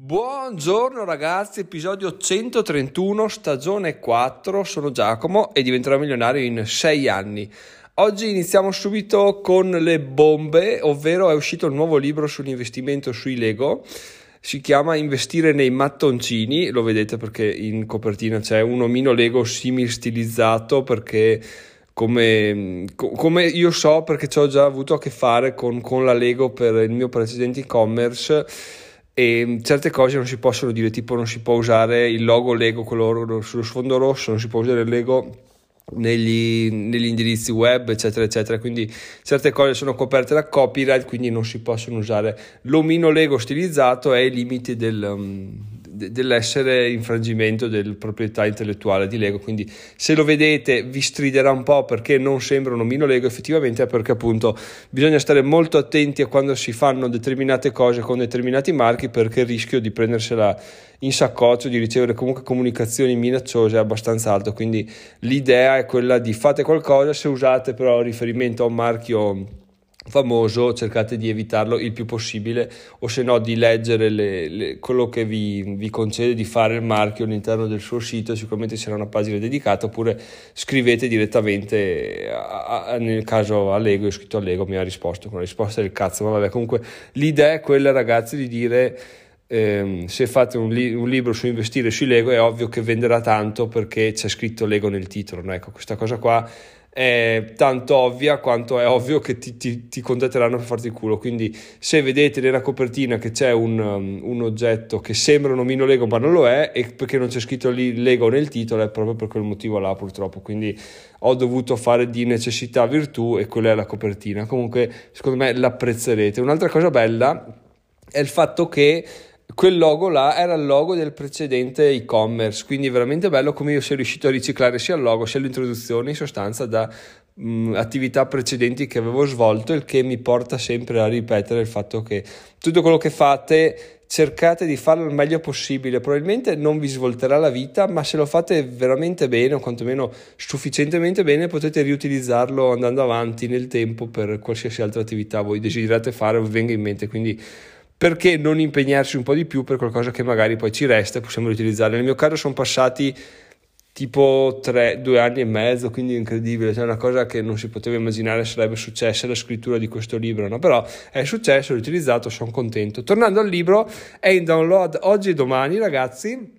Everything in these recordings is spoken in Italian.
Buongiorno ragazzi, episodio 131, stagione 4, sono Giacomo e diventerò milionario in 6 anni. Oggi iniziamo subito con le bombe, ovvero è uscito il nuovo libro sull'investimento sui Lego. Si chiama Investire nei mattoncini, lo vedete perché in copertina c'è un omino Lego simil stilizzato perché come, come, io so perché ci ho già avuto a che fare con, con la Lego per il mio precedente e-commerce e certe cose non si possono dire, tipo non si può usare il logo Lego, quello sullo sfondo rosso, non si può usare il Lego negli, negli, indirizzi web, eccetera, eccetera. Quindi certe cose sono coperte da copyright, quindi non si possono usare. L'omino Lego stilizzato è ai limiti del, um, dell'essere infrangimento della proprietà intellettuale di Lego. Quindi, se lo vedete, vi striderà un po' perché non sembra un omino Lego, effettivamente è perché appunto bisogna stare molto attenti a quando si fanno determinate cose con determinati marchi perché il rischio di prendersela in saccoccio, di ricevere comunque comunicazioni minacciose è abbastanza alto. Quindi, l'idea è quella di fate qualcosa, se usate però riferimento a un marchio famoso cercate di evitarlo il più possibile o se no di leggere le, le, quello che vi, vi, concede di fare il marchio all'interno del suo sito sicuramente sarà una pagina dedicata oppure scrivete direttamente a, a, nel caso a Lego ho scritto a Lego mi ha risposto con una risposta del cazzo ma vabbè comunque l'idea è quella ragazzi di dire ehm, se fate un, li- un, libro su investire sui Lego è ovvio che venderà tanto perché c'è scritto Lego nel titolo no? ecco questa cosa qua è tanto ovvia quanto è ovvio che ti, ti, ti contatteranno per farti il culo. Quindi, se vedete nella copertina che c'è un, um, un, oggetto che sembra un omino Lego, ma non lo è, e perché non c'è scritto lì Lego nel titolo, è proprio per quel motivo là, purtroppo. Quindi, ho dovuto fare di necessità virtù, e quella è la copertina. Comunque, secondo me l'apprezzerete. Un'altra cosa bella è il fatto che quel logo là era il logo del precedente e-commerce, quindi veramente bello come io sia riuscito a riciclare sia il logo sia l'introduzione in sostanza da mh, attività precedenti che avevo svolto, il che mi porta sempre a ripetere il fatto che tutto quello che fate cercate di farlo il meglio possibile. Probabilmente non vi svolterà la vita, ma se lo fate veramente bene, o quantomeno sufficientemente bene, potete riutilizzarlo andando avanti nel tempo per qualsiasi altra attività voi desiderate fare o vi venga in mente. Quindi perché non impegnarsi un po' di più per qualcosa che magari poi ci resta e possiamo riutilizzare. Nel mio caso sono passati tipo tre, due anni e mezzo, quindi incredibile, cioè una cosa che non si poteva immaginare sarebbe successa la scrittura di questo libro, no? però è successo, l'ho utilizzato, sono contento. Tornando al libro, è in download oggi e domani ragazzi,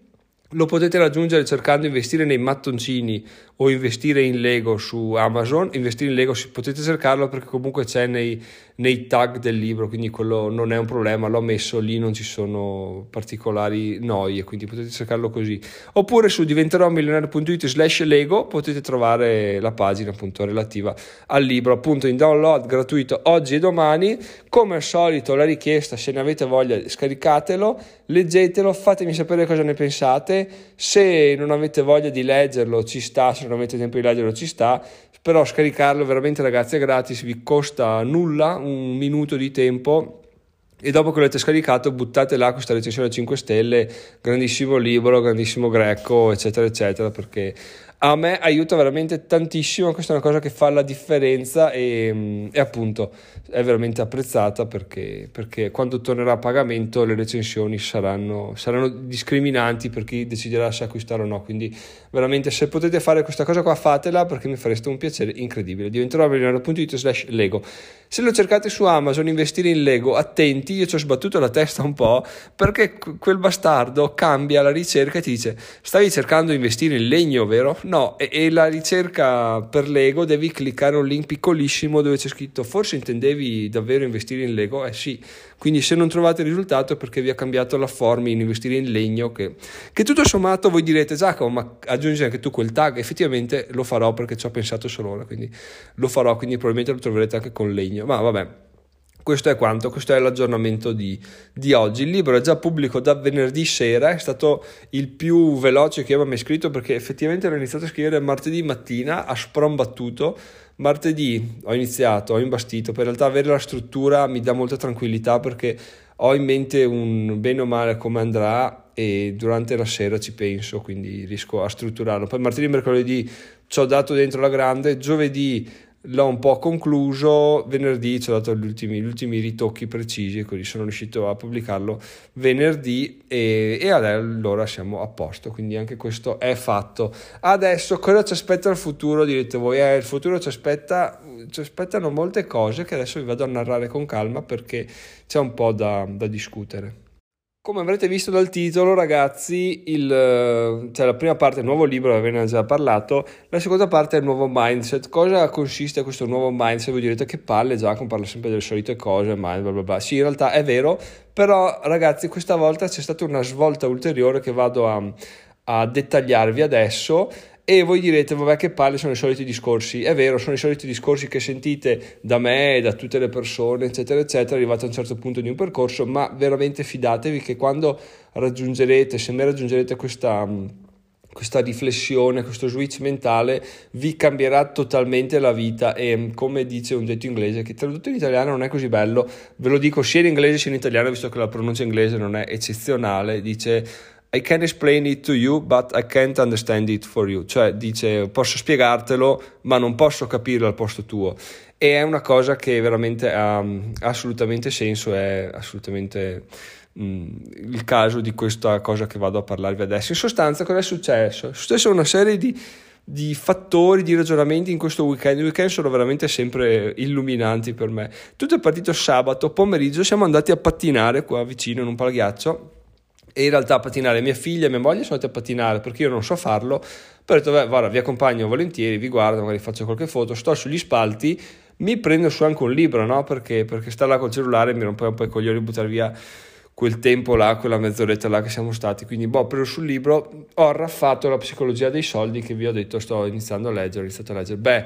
lo potete raggiungere cercando investire nei mattoncini o investire in Lego su Amazon. Investire in Lego potete cercarlo perché comunque c'è nei, nei, tag del libro, quindi quello non è un problema. L'ho messo lì, non ci sono particolari noie, quindi potete cercarlo così. Oppure su diventerò milionario.it slash Lego potete trovare la pagina appunto relativa al libro, appunto in download gratuito oggi e domani. Come al solito la richiesta, se ne avete voglia, scaricatelo, leggetelo, fatemi sapere cosa ne pensate se non avete voglia di leggerlo ci sta, se non avete tempo di leggerlo ci sta, però scaricarlo veramente ragazzi è gratis, vi costa nulla, un minuto di tempo. E dopo che l'avete scaricato buttate là questa recensione a 5 stelle, grandissimo libro, grandissimo greco, eccetera, eccetera, perché a me aiuta veramente tantissimo, questa è una cosa che fa la differenza e, mm, e appunto è veramente apprezzata perché, perché, quando tornerà a pagamento le recensioni saranno, saranno, discriminanti per chi deciderà se acquistare o no, quindi veramente se potete fare questa cosa qua fatela perché mi fareste un piacere incredibile, diventerò milionario.it slash Lego. Se lo cercate su Amazon investire in Lego, attenti, io ci ho sbattuto la testa un po' perché quel bastardo cambia la ricerca e ti dice stavi cercando di investire in legno, vero? No, e, e, la ricerca per Lego devi cliccare un link piccolissimo dove c'è scritto forse intendevi davvero investire in Lego? Eh sì, quindi se non trovate il risultato è perché vi ha cambiato la forma in investire in legno che, che tutto sommato voi direte Giacomo ma aggiungi anche tu quel tag, effettivamente lo farò perché ci ho pensato solo ora, quindi lo farò, quindi probabilmente lo troverete anche con legno, ma vabbè questo è quanto, questo è l'aggiornamento di, di, oggi. Il libro è già pubblico da venerdì sera, è stato il più veloce che io abbia mai scritto perché effettivamente l'ho iniziato a scrivere martedì mattina a sprombattuto. Martedì ho iniziato, ho imbastito, per realtà avere la struttura mi dà molta tranquillità perché ho in mente un bene o male come andrà e durante la sera ci penso, quindi riesco a strutturarlo. Poi martedì e mercoledì ci ho dato dentro la grande, giovedì l'ho un po' concluso, venerdì ci ho dato gli ultimi, gli ultimi ritocchi precisi così sono riuscito a pubblicarlo venerdì e, e allora siamo a posto, quindi anche questo è fatto. Adesso cosa ci aspetta il futuro? Direte voi, eh, il futuro ci aspetta, ci aspettano molte cose che adesso vi vado a narrare con calma perché c'è un po' da, da discutere. Come avrete visto dal titolo, ragazzi, il, cioè la prima parte è il nuovo libro, ve già parlato, la seconda parte è il nuovo mindset. Cosa consiste questo nuovo mindset? Voi direte che palle, Giacomo parla sempre delle solite cose, ma bla bla bla. Sì, in realtà è vero, però ragazzi, questa volta c'è stata una svolta ulteriore che vado a, a dettagliarvi adesso e voi direte, vabbè che palle sono i soliti discorsi. È vero, sono i soliti discorsi che sentite da me, da tutte le persone, eccetera, eccetera, arrivate a un certo punto di un percorso, ma veramente fidatevi che quando raggiungerete, se mai raggiungerete questa questa riflessione, questo switch mentale vi cambierà totalmente la vita e come dice un detto inglese che tradotto in italiano non è così bello, ve lo dico sia in inglese sia in italiano visto che la pronuncia inglese non è eccezionale, dice i can explain it to you, but I can't understand it for you. Cioè, dice, posso spiegartelo, ma non posso capirlo al posto tuo. E è una cosa che veramente ha assolutamente senso, è assolutamente mh, mm, il caso di questa cosa che vado a parlarvi adesso. In sostanza, cosa è successo? È successo una serie di, di fattori, di ragionamenti in questo weekend. I weekend sono veramente sempre illuminanti per me. Tutto è partito sabato pomeriggio, siamo andati a pattinare qua vicino in un palaghiaccio e in realtà a pattinare mia figlia e mia moglie sono andate a pattinare perché io non so farlo, però ho detto, beh, guarda, vi accompagno volentieri, vi guardo, magari faccio qualche foto, sto sugli spalti, mi prendo su anche un libro, no? Perché, perché stare là col cellulare mi rompe un po' i coglioni buttare via quel tempo là, quella mezz'oretta là che siamo stati. Quindi, boh, preso sul libro, ho arraffato la psicologia dei soldi che vi ho detto sto iniziando a leggere, ho iniziato a leggere. Beh,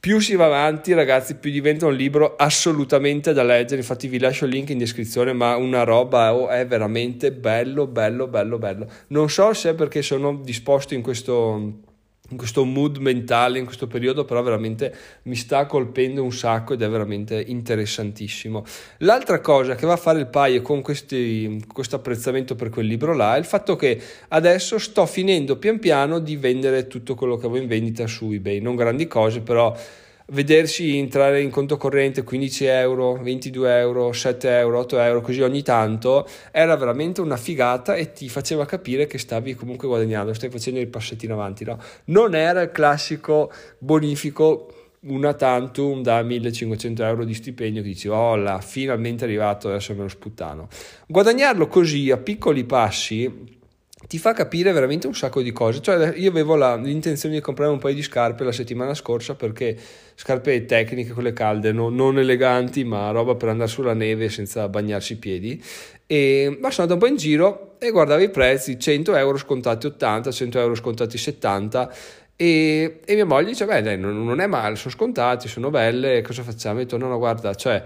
più si va avanti, ragazzi, più diventa un libro assolutamente da leggere. Infatti, vi lascio il link in descrizione. Ma una roba oh, è veramente bello, bello, bello, bello. Non so se è perché sono disposto in questo in questo mood mentale in questo periodo, però veramente mi sta colpendo un sacco ed è veramente interessantissimo. L'altra cosa che va a fare il paio con questi, questo apprezzamento per quel libro là è il fatto che adesso sto finendo pian piano di vendere tutto quello che avevo in vendita su eBay, non grandi cose, però vedersi entrare in conto corrente 15 euro, 22 euro, 7 euro, 8 euro, così ogni tanto, era veramente una figata e ti faceva capire che stavi comunque guadagnando, stai facendo il passetti in avanti, no? Non era il classico bonifico una tantum da 1500 euro di stipendio che dici oh là finalmente è arrivato adesso me lo sputtano guadagnarlo così a piccoli passi ti fa capire veramente un sacco di cose. Cioè, io avevo la, l'intenzione di comprare un paio di scarpe la settimana scorsa perché scarpe tecniche, quelle calde, no, non eleganti, ma roba per andare sulla neve senza bagnarsi i piedi. E ma sono andato un po' in giro e guardavo i prezzi: 100 euro scontati 80, 100 euro scontati 70. E, e mia moglie dice: Beh, dai, non, non, è male, sono scontati, sono belle, cosa facciamo? E detto: No, no, guarda, cioè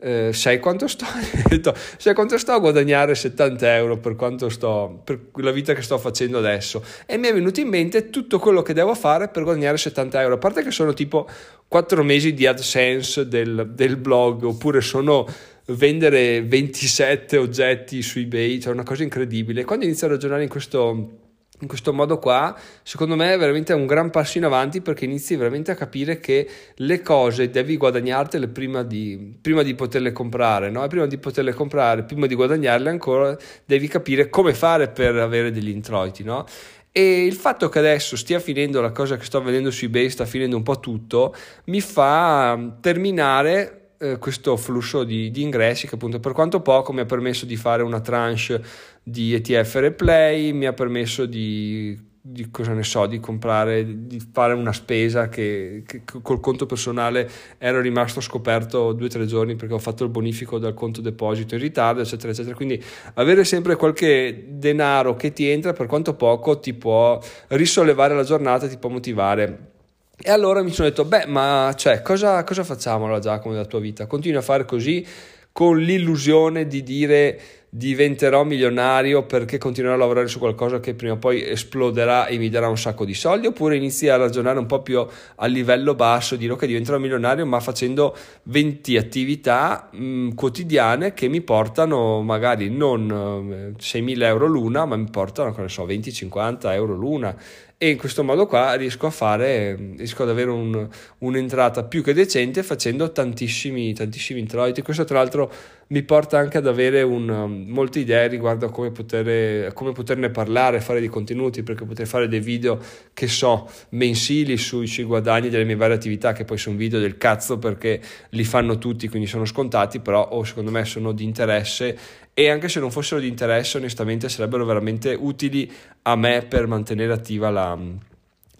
eh, sai quanto sto? sai quanto sto a guadagnare 70 euro per, sto, per la vita che sto facendo adesso? E mi è venuto in mente tutto quello che devo fare per guadagnare 70 euro. A parte che sono tipo 4 mesi di AdSense del, del blog, oppure sono vendere 27 oggetti su eBay, cioè una cosa incredibile. Quando inizio a ragionare in questo in questo modo qua, secondo me è veramente un gran passo in avanti perché inizi veramente a capire che le cose devi guadagnartele prima di, prima di poterle comprare, no? E prima di poterle comprare, prima di guadagnarle ancora, devi capire come fare per avere degli introiti, no? E il fatto che adesso stia finendo la cosa che sto vedendo su eBay, sta finendo un po' tutto, mi fa terminare eh, questo flusso di, di, ingressi che appunto per quanto poco mi ha permesso di fare una tranche di ETF replay, mi ha permesso di, di, cosa ne so, di comprare, di fare una spesa che, che col conto personale ero rimasto scoperto due o tre giorni perché ho fatto il bonifico dal conto deposito in ritardo, eccetera, eccetera. Quindi avere sempre qualche denaro che ti entra, per quanto poco, ti può risollevare la giornata, ti può motivare. E allora mi sono detto, beh, ma cioè, cosa, cosa facciamo allora Giacomo della tua vita? Continui a fare così con l'illusione di dire diventerò milionario perché continuerò a lavorare su qualcosa che prima o poi esploderà e mi darà un sacco di soldi oppure inizi a ragionare un po' più a livello basso dire ok diventerò milionario ma facendo 20 attività mh, quotidiane che mi portano magari non 6.000 eh, euro l'una ma mi portano che ne so 20-50 euro l'una e in questo modo qua riesco a fare, riesco ad avere un, un'entrata più che decente facendo tantissimi, tantissimi introiti. Questo tra l'altro mi porta anche ad avere un, molte idee riguardo a come, poter, come poterne parlare, fare dei contenuti, perché potrei fare dei video che so, mensili sui, sui guadagni delle mie varie attività, che poi sono video del cazzo perché li fanno tutti, quindi sono scontati, però oh, secondo me sono di interesse e anche se non fossero di interesse onestamente sarebbero veramente utili a me per mantenere attiva la,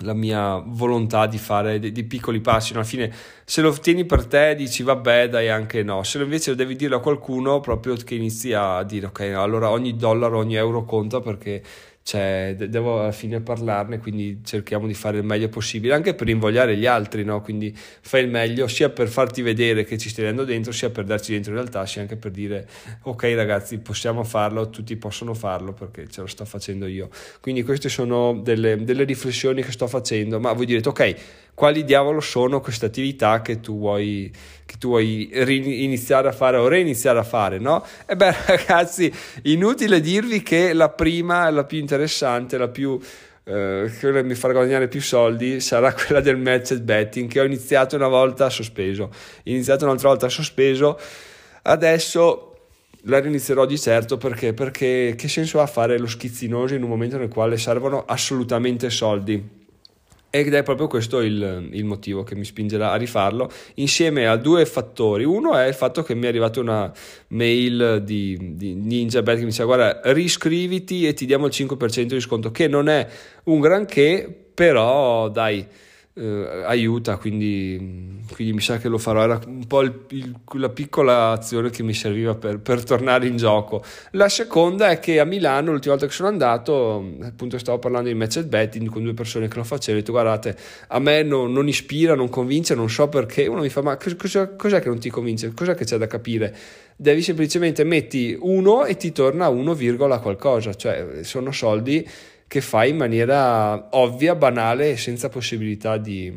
la mia volontà di fare dei, dei, piccoli passi. Alla fine, se lo ottieni per te, dici vabbè, dai, anche no. Se invece lo devi dire a qualcuno, proprio che inizi a dire ok, allora ogni dollaro, ogni euro conta perché cioè, devo alla fine parlarne, quindi cerchiamo di fare il meglio possibile, anche per invogliare gli altri, no? quindi fai il meglio sia per farti vedere che ci stai dando dentro, sia per darci dentro in realtà, sia anche per dire ok ragazzi possiamo farlo, tutti possono farlo perché ce lo sto facendo io. Quindi queste sono delle, delle riflessioni che sto facendo, ma voi direte ok, quali diavolo sono queste attività che tu vuoi, che tu vuoi iniziare a fare o reiniziare a fare, no? E beh, ragazzi, inutile dirvi che la prima, la più interessante, la più eh, che mi farà guadagnare più soldi sarà quella del match betting che ho iniziato una volta sospeso, iniziato un'altra volta sospeso, adesso la rinizierò di certo perché, perché che senso ha fare lo schizzinoso in un momento nel quale servono assolutamente soldi? Ed è proprio questo il, il, motivo che mi spingerà a rifarlo, insieme a due fattori. Uno è il fatto che mi è arrivata una mail di, di NinjaBet che mi dice guarda riscriviti e ti diamo il 5% di sconto, che non è un granché, però dai eh, aiuta, quindi, quindi, mi sa che lo farò. Era un po' il, il, la piccola azione che mi serviva per, per, tornare in gioco. La seconda è che a Milano, l'ultima volta che sono andato, appunto stavo parlando di match betting con due persone che lo facevano, ho detto guardate, a me non, non ispira, non convince, non so perché. Uno mi fa ma cosa, cos'è che non ti convince? Cos'è che c'è da capire? Devi semplicemente metti uno e ti torna 1, qualcosa, cioè sono soldi che fai in maniera ovvia, banale e senza possibilità di,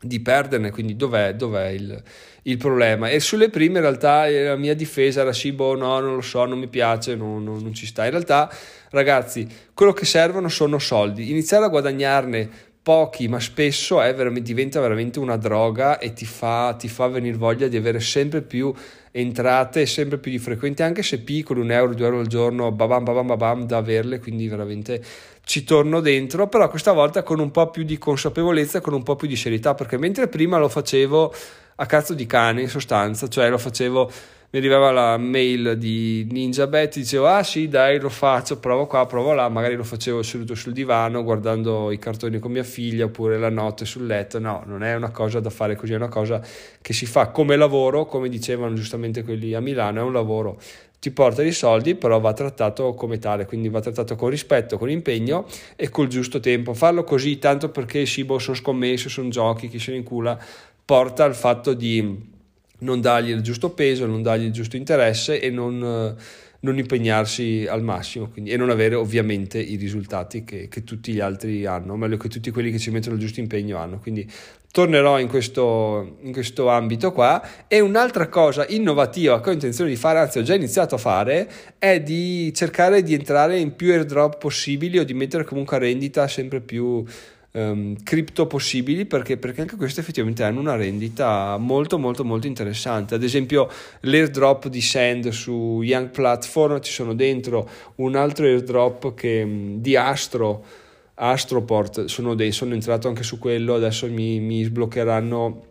di perderne. Quindi dov'è, dov'è il, il, problema? E sulle prime in realtà eh, la mia difesa era sì, boh, no, non lo so, non mi piace, non, non, non ci sta. In realtà, ragazzi, quello che servono sono soldi. Iniziare a guadagnarne pochi, ma spesso veramente, diventa veramente una droga e ti fa, ti fa venire voglia di avere sempre più entrate, sempre più di frequente, anche se piccoli, un euro, due euro al giorno, babam babam babam da averle, quindi veramente ci torno dentro, però questa volta con un po' più di consapevolezza, con un po' più di serietà, perché mentre prima lo facevo a cazzo di cane in sostanza, cioè lo facevo mi arrivava la mail di NinjaBet, dicevo ah sì dai lo faccio, provo qua, provo là, magari lo facevo seduto sul divano guardando i cartoni con mia figlia oppure la notte sul letto, no, non è una cosa da fare così, è una cosa che si fa come lavoro, come dicevano giustamente quelli a Milano, è un lavoro ti porta dei soldi, però va trattato come tale, quindi va trattato con rispetto, con impegno e col giusto tempo. Farlo così tanto perché sì, boh, sono scommesse, sono giochi, chi se ne incula, porta al fatto di non dargli il giusto peso, non dargli il giusto interesse e non, non impegnarsi al massimo quindi, e non avere ovviamente i risultati che, che, tutti gli altri hanno, o meglio che tutti quelli che ci mettono il giusto impegno hanno. Quindi tornerò in questo, in questo ambito qua e un'altra cosa innovativa che ho intenzione di fare, anzi ho già iniziato a fare, è di cercare di entrare in più airdrop possibili o di mettere comunque a rendita sempre più um, cripto possibili perché, perché anche queste effettivamente hanno una rendita molto molto molto interessante. Ad esempio l'airdrop di Sand su Young Platform ci sono dentro un altro airdrop che, di Astro Astroport sono, dei, sono entrato anche su quello adesso mi, mi sbloccheranno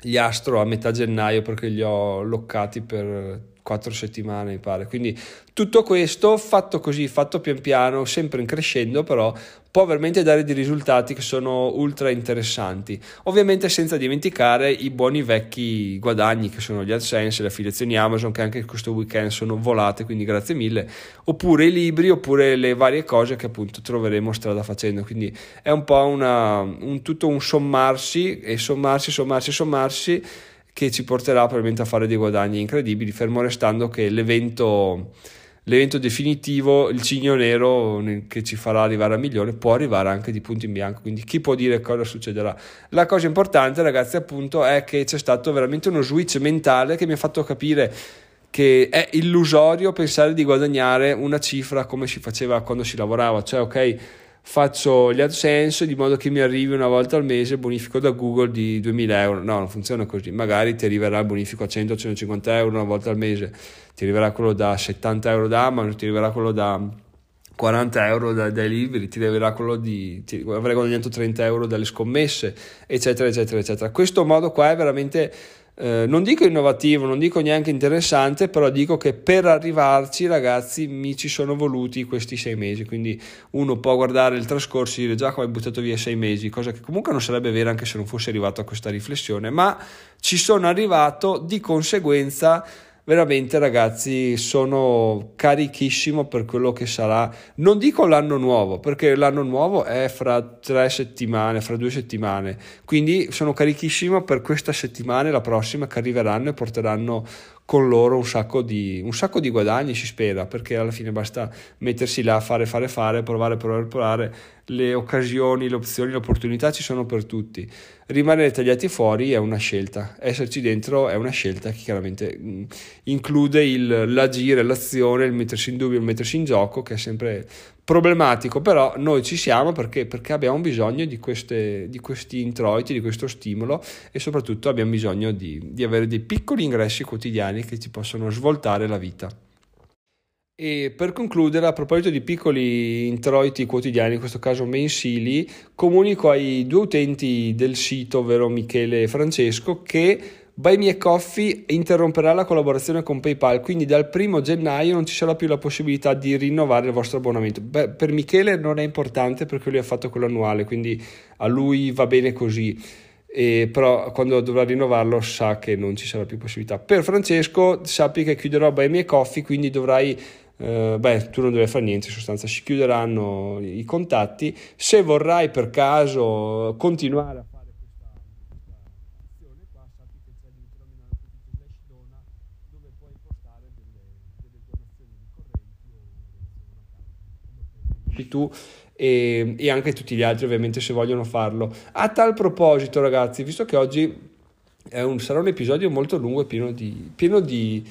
gli Astro a metà gennaio perché li ho loccati per quattro settimane mi pare quindi tutto questo fatto così fatto pian piano sempre in crescendo però può veramente dare dei risultati che sono ultra interessanti. Ovviamente senza dimenticare i buoni vecchi guadagni che sono gli AdSense, le affiliazioni Amazon che anche questo weekend sono volate, quindi grazie mille, oppure i libri, oppure le varie cose che appunto troveremo strada facendo. Quindi è un po' una, un, tutto un sommarsi e sommarsi, sommarsi, sommarsi che ci porterà probabilmente a fare dei guadagni incredibili, fermo restando che l'evento l'evento definitivo, il cigno nero che ci farà arrivare a milione, può arrivare anche di punto in bianco. Quindi chi può dire cosa succederà? La cosa importante, ragazzi, appunto, è che c'è stato veramente uno switch mentale che mi ha fatto capire che è illusorio pensare di guadagnare una cifra come si faceva quando si lavorava, cioè ok faccio gli AdSense di modo che mi arrivi una volta al mese bonifico da Google di 2000 euro. No, non funziona così. Magari ti arriverà il bonifico a 100-150 euro una volta al mese, ti arriverà quello da 70 euro da Amazon, ti arriverà quello da 40 euro dai, dai libri, ti arriverà quello di ti, avrai guadagnato 30 euro dalle scommesse, eccetera, eccetera, eccetera. Questo modo qua è veramente eh, non dico innovativo, non dico neanche interessante, però dico che per arrivarci, ragazzi, mi ci sono voluti questi sei mesi. Quindi uno può guardare il trascorso e dire già come hai buttato via sei mesi, cosa che comunque non sarebbe vera anche se non fosse arrivato a questa riflessione, ma ci sono arrivato di conseguenza veramente ragazzi sono carichissimo per quello che sarà. Non dico l'anno nuovo perché l'anno nuovo è fra tre settimane fra due settimane. Quindi sono carichissimo per questa settimana e la prossima che arriveranno e porteranno con loro un sacco, di, un sacco di guadagni, si spera, perché alla fine basta mettersi là, fare, fare, fare, provare, provare, provare. Le occasioni, le opzioni, le opportunità ci sono per tutti. Rimanere tagliati fuori è una scelta, esserci dentro è una scelta che chiaramente mm, include il, l'agire, l'azione, il mettersi in dubbio, il mettersi in gioco, che è sempre problematico, però noi ci siamo perché, perché abbiamo bisogno di, queste, di, questi introiti, di questo stimolo e soprattutto abbiamo bisogno di, di avere dei piccoli ingressi quotidiani che ci possono svoltare la vita. E per concludere, a proposito di piccoli introiti quotidiani, in questo caso mensili, comunico ai due utenti del sito, ovvero Michele e Francesco, che Buy Me Coffee interromperà la collaborazione con PayPal, quindi dal primo gennaio non ci sarà più la possibilità di rinnovare il vostro abbonamento. Beh, per Michele non è importante perché lui ha fatto quello annuale, quindi a lui va bene così. E però quando dovrà rinnovarlo sa che non ci sarà più possibilità. Per Francesco sappi che chiuderò Buy Me Coffee, quindi dovrai Uh, beh, tu non devi fare niente, in sostanza si chiuderanno i contatti. Se vorrai per caso continuare a tu e, e, anche tutti gli altri ovviamente se vogliono farlo. A tal proposito ragazzi, visto che oggi un, sarà un episodio molto lungo e pieno di, pieno di,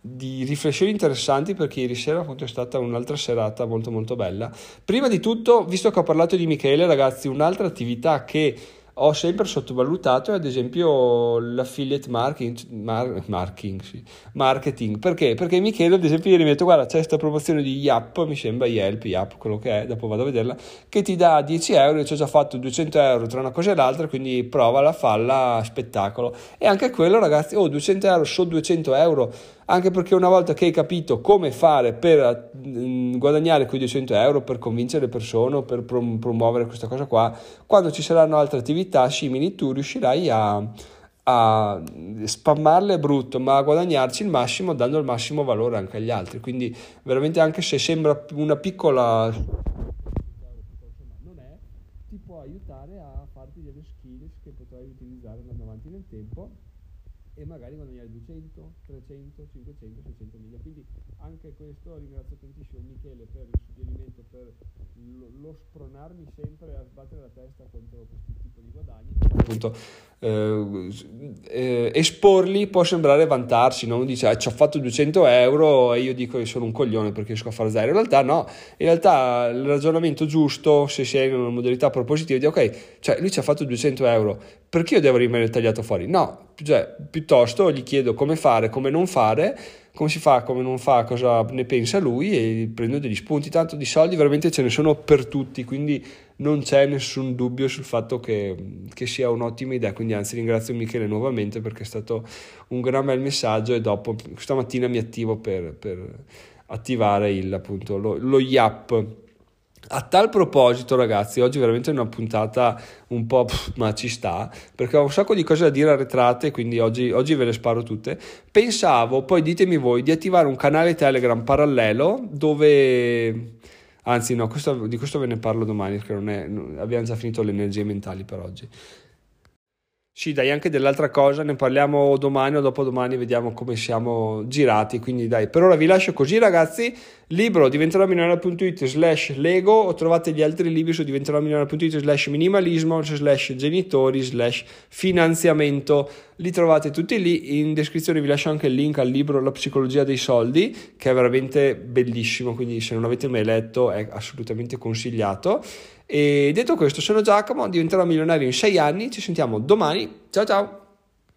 di riflessioni interessanti perché ieri sera appunto è stata un'altra serata molto molto bella. Prima di tutto, visto che ho parlato di Michele ragazzi, un'altra attività che ho sempre sottovalutato ad esempio l'affiliate marketing, mar, marketing, sì, marketing, perché? Perché Michele ad esempio ieri mi detto guarda c'è questa promozione di Yap, mi sembra Yelp, Yap, quello che è, dopo vado a vederla, che ti dà 10 euro, io ci ho già fatto 200 euro tra una cosa e l'altra, quindi provala, falla, spettacolo. E anche quello ragazzi, oh 200 euro, so 200 euro, anche perché una volta che hai capito come fare per mm, guadagnare quei 200 euro, per convincere le persone, per prom- promuovere questa cosa qua, quando ci saranno altre attività simili tu riuscirai a, a spammarle brutto, ma a guadagnarci il massimo dando il massimo valore anche agli altri. Quindi veramente anche se sembra una piccola non è, ti può aiutare a farti delle skills che potrai utilizzare andando avanti nel tempo e magari guadagnare 200, 300, 500, 600 mila. Quindi anche questo ringrazio tantissimo Michele per il suggerimento, per lo, lo spronarmi sempre a sbattere la testa contro questi tipi di guadagni. Appunto, eh, eh, esporli può sembrare vantarsi, no? uno dice ah, ci ho fatto 200 euro e io dico che sono un coglione perché riesco a fare zero. In realtà no, in realtà il ragionamento giusto, se si è in una modalità propositiva, di ok, cioè lui ci ha fatto 200 euro, perché io devo rimanere tagliato fuori? No, cioè, piuttosto gli chiedo come fare, come non fare, come si fa, come non fa, cosa ne pensa lui e prendo degli spunti. Tanto di soldi veramente ce ne sono per tutti, quindi non c'è nessun dubbio sul fatto che, che sia un'ottima idea. Quindi anzi ringrazio Michele nuovamente perché è stato un gran bel messaggio e dopo stamattina mi attivo per, per attivare il, appunto, lo, lo YAP a tal proposito, ragazzi, oggi veramente è una puntata un po', pff, ma ci sta, perché ho un sacco di cose da dire arretrate, quindi oggi, oggi, ve le sparo tutte. Pensavo, poi ditemi voi, di attivare un canale Telegram parallelo dove... Anzi, no, questo, di questo ve ne parlo domani, perché non è, abbiamo già finito le energie mentali per oggi. Sì, dai, anche dell'altra cosa ne parliamo domani o dopodomani, vediamo come siamo girati. Quindi, dai, per ora vi lascio così, ragazzi. libro diventeròmilionario.it slash lego o trovate gli altri libri su diventeròmilionario.it slash minimalismo slash genitori slash finanziamento li trovate tutti lì in descrizione vi lascio anche il link al libro La psicologia dei soldi che è veramente bellissimo quindi se non avete mai letto è assolutamente consigliato e detto questo sono Giacomo diventerò milionario in sei anni ci sentiamo domani. Ciao ciao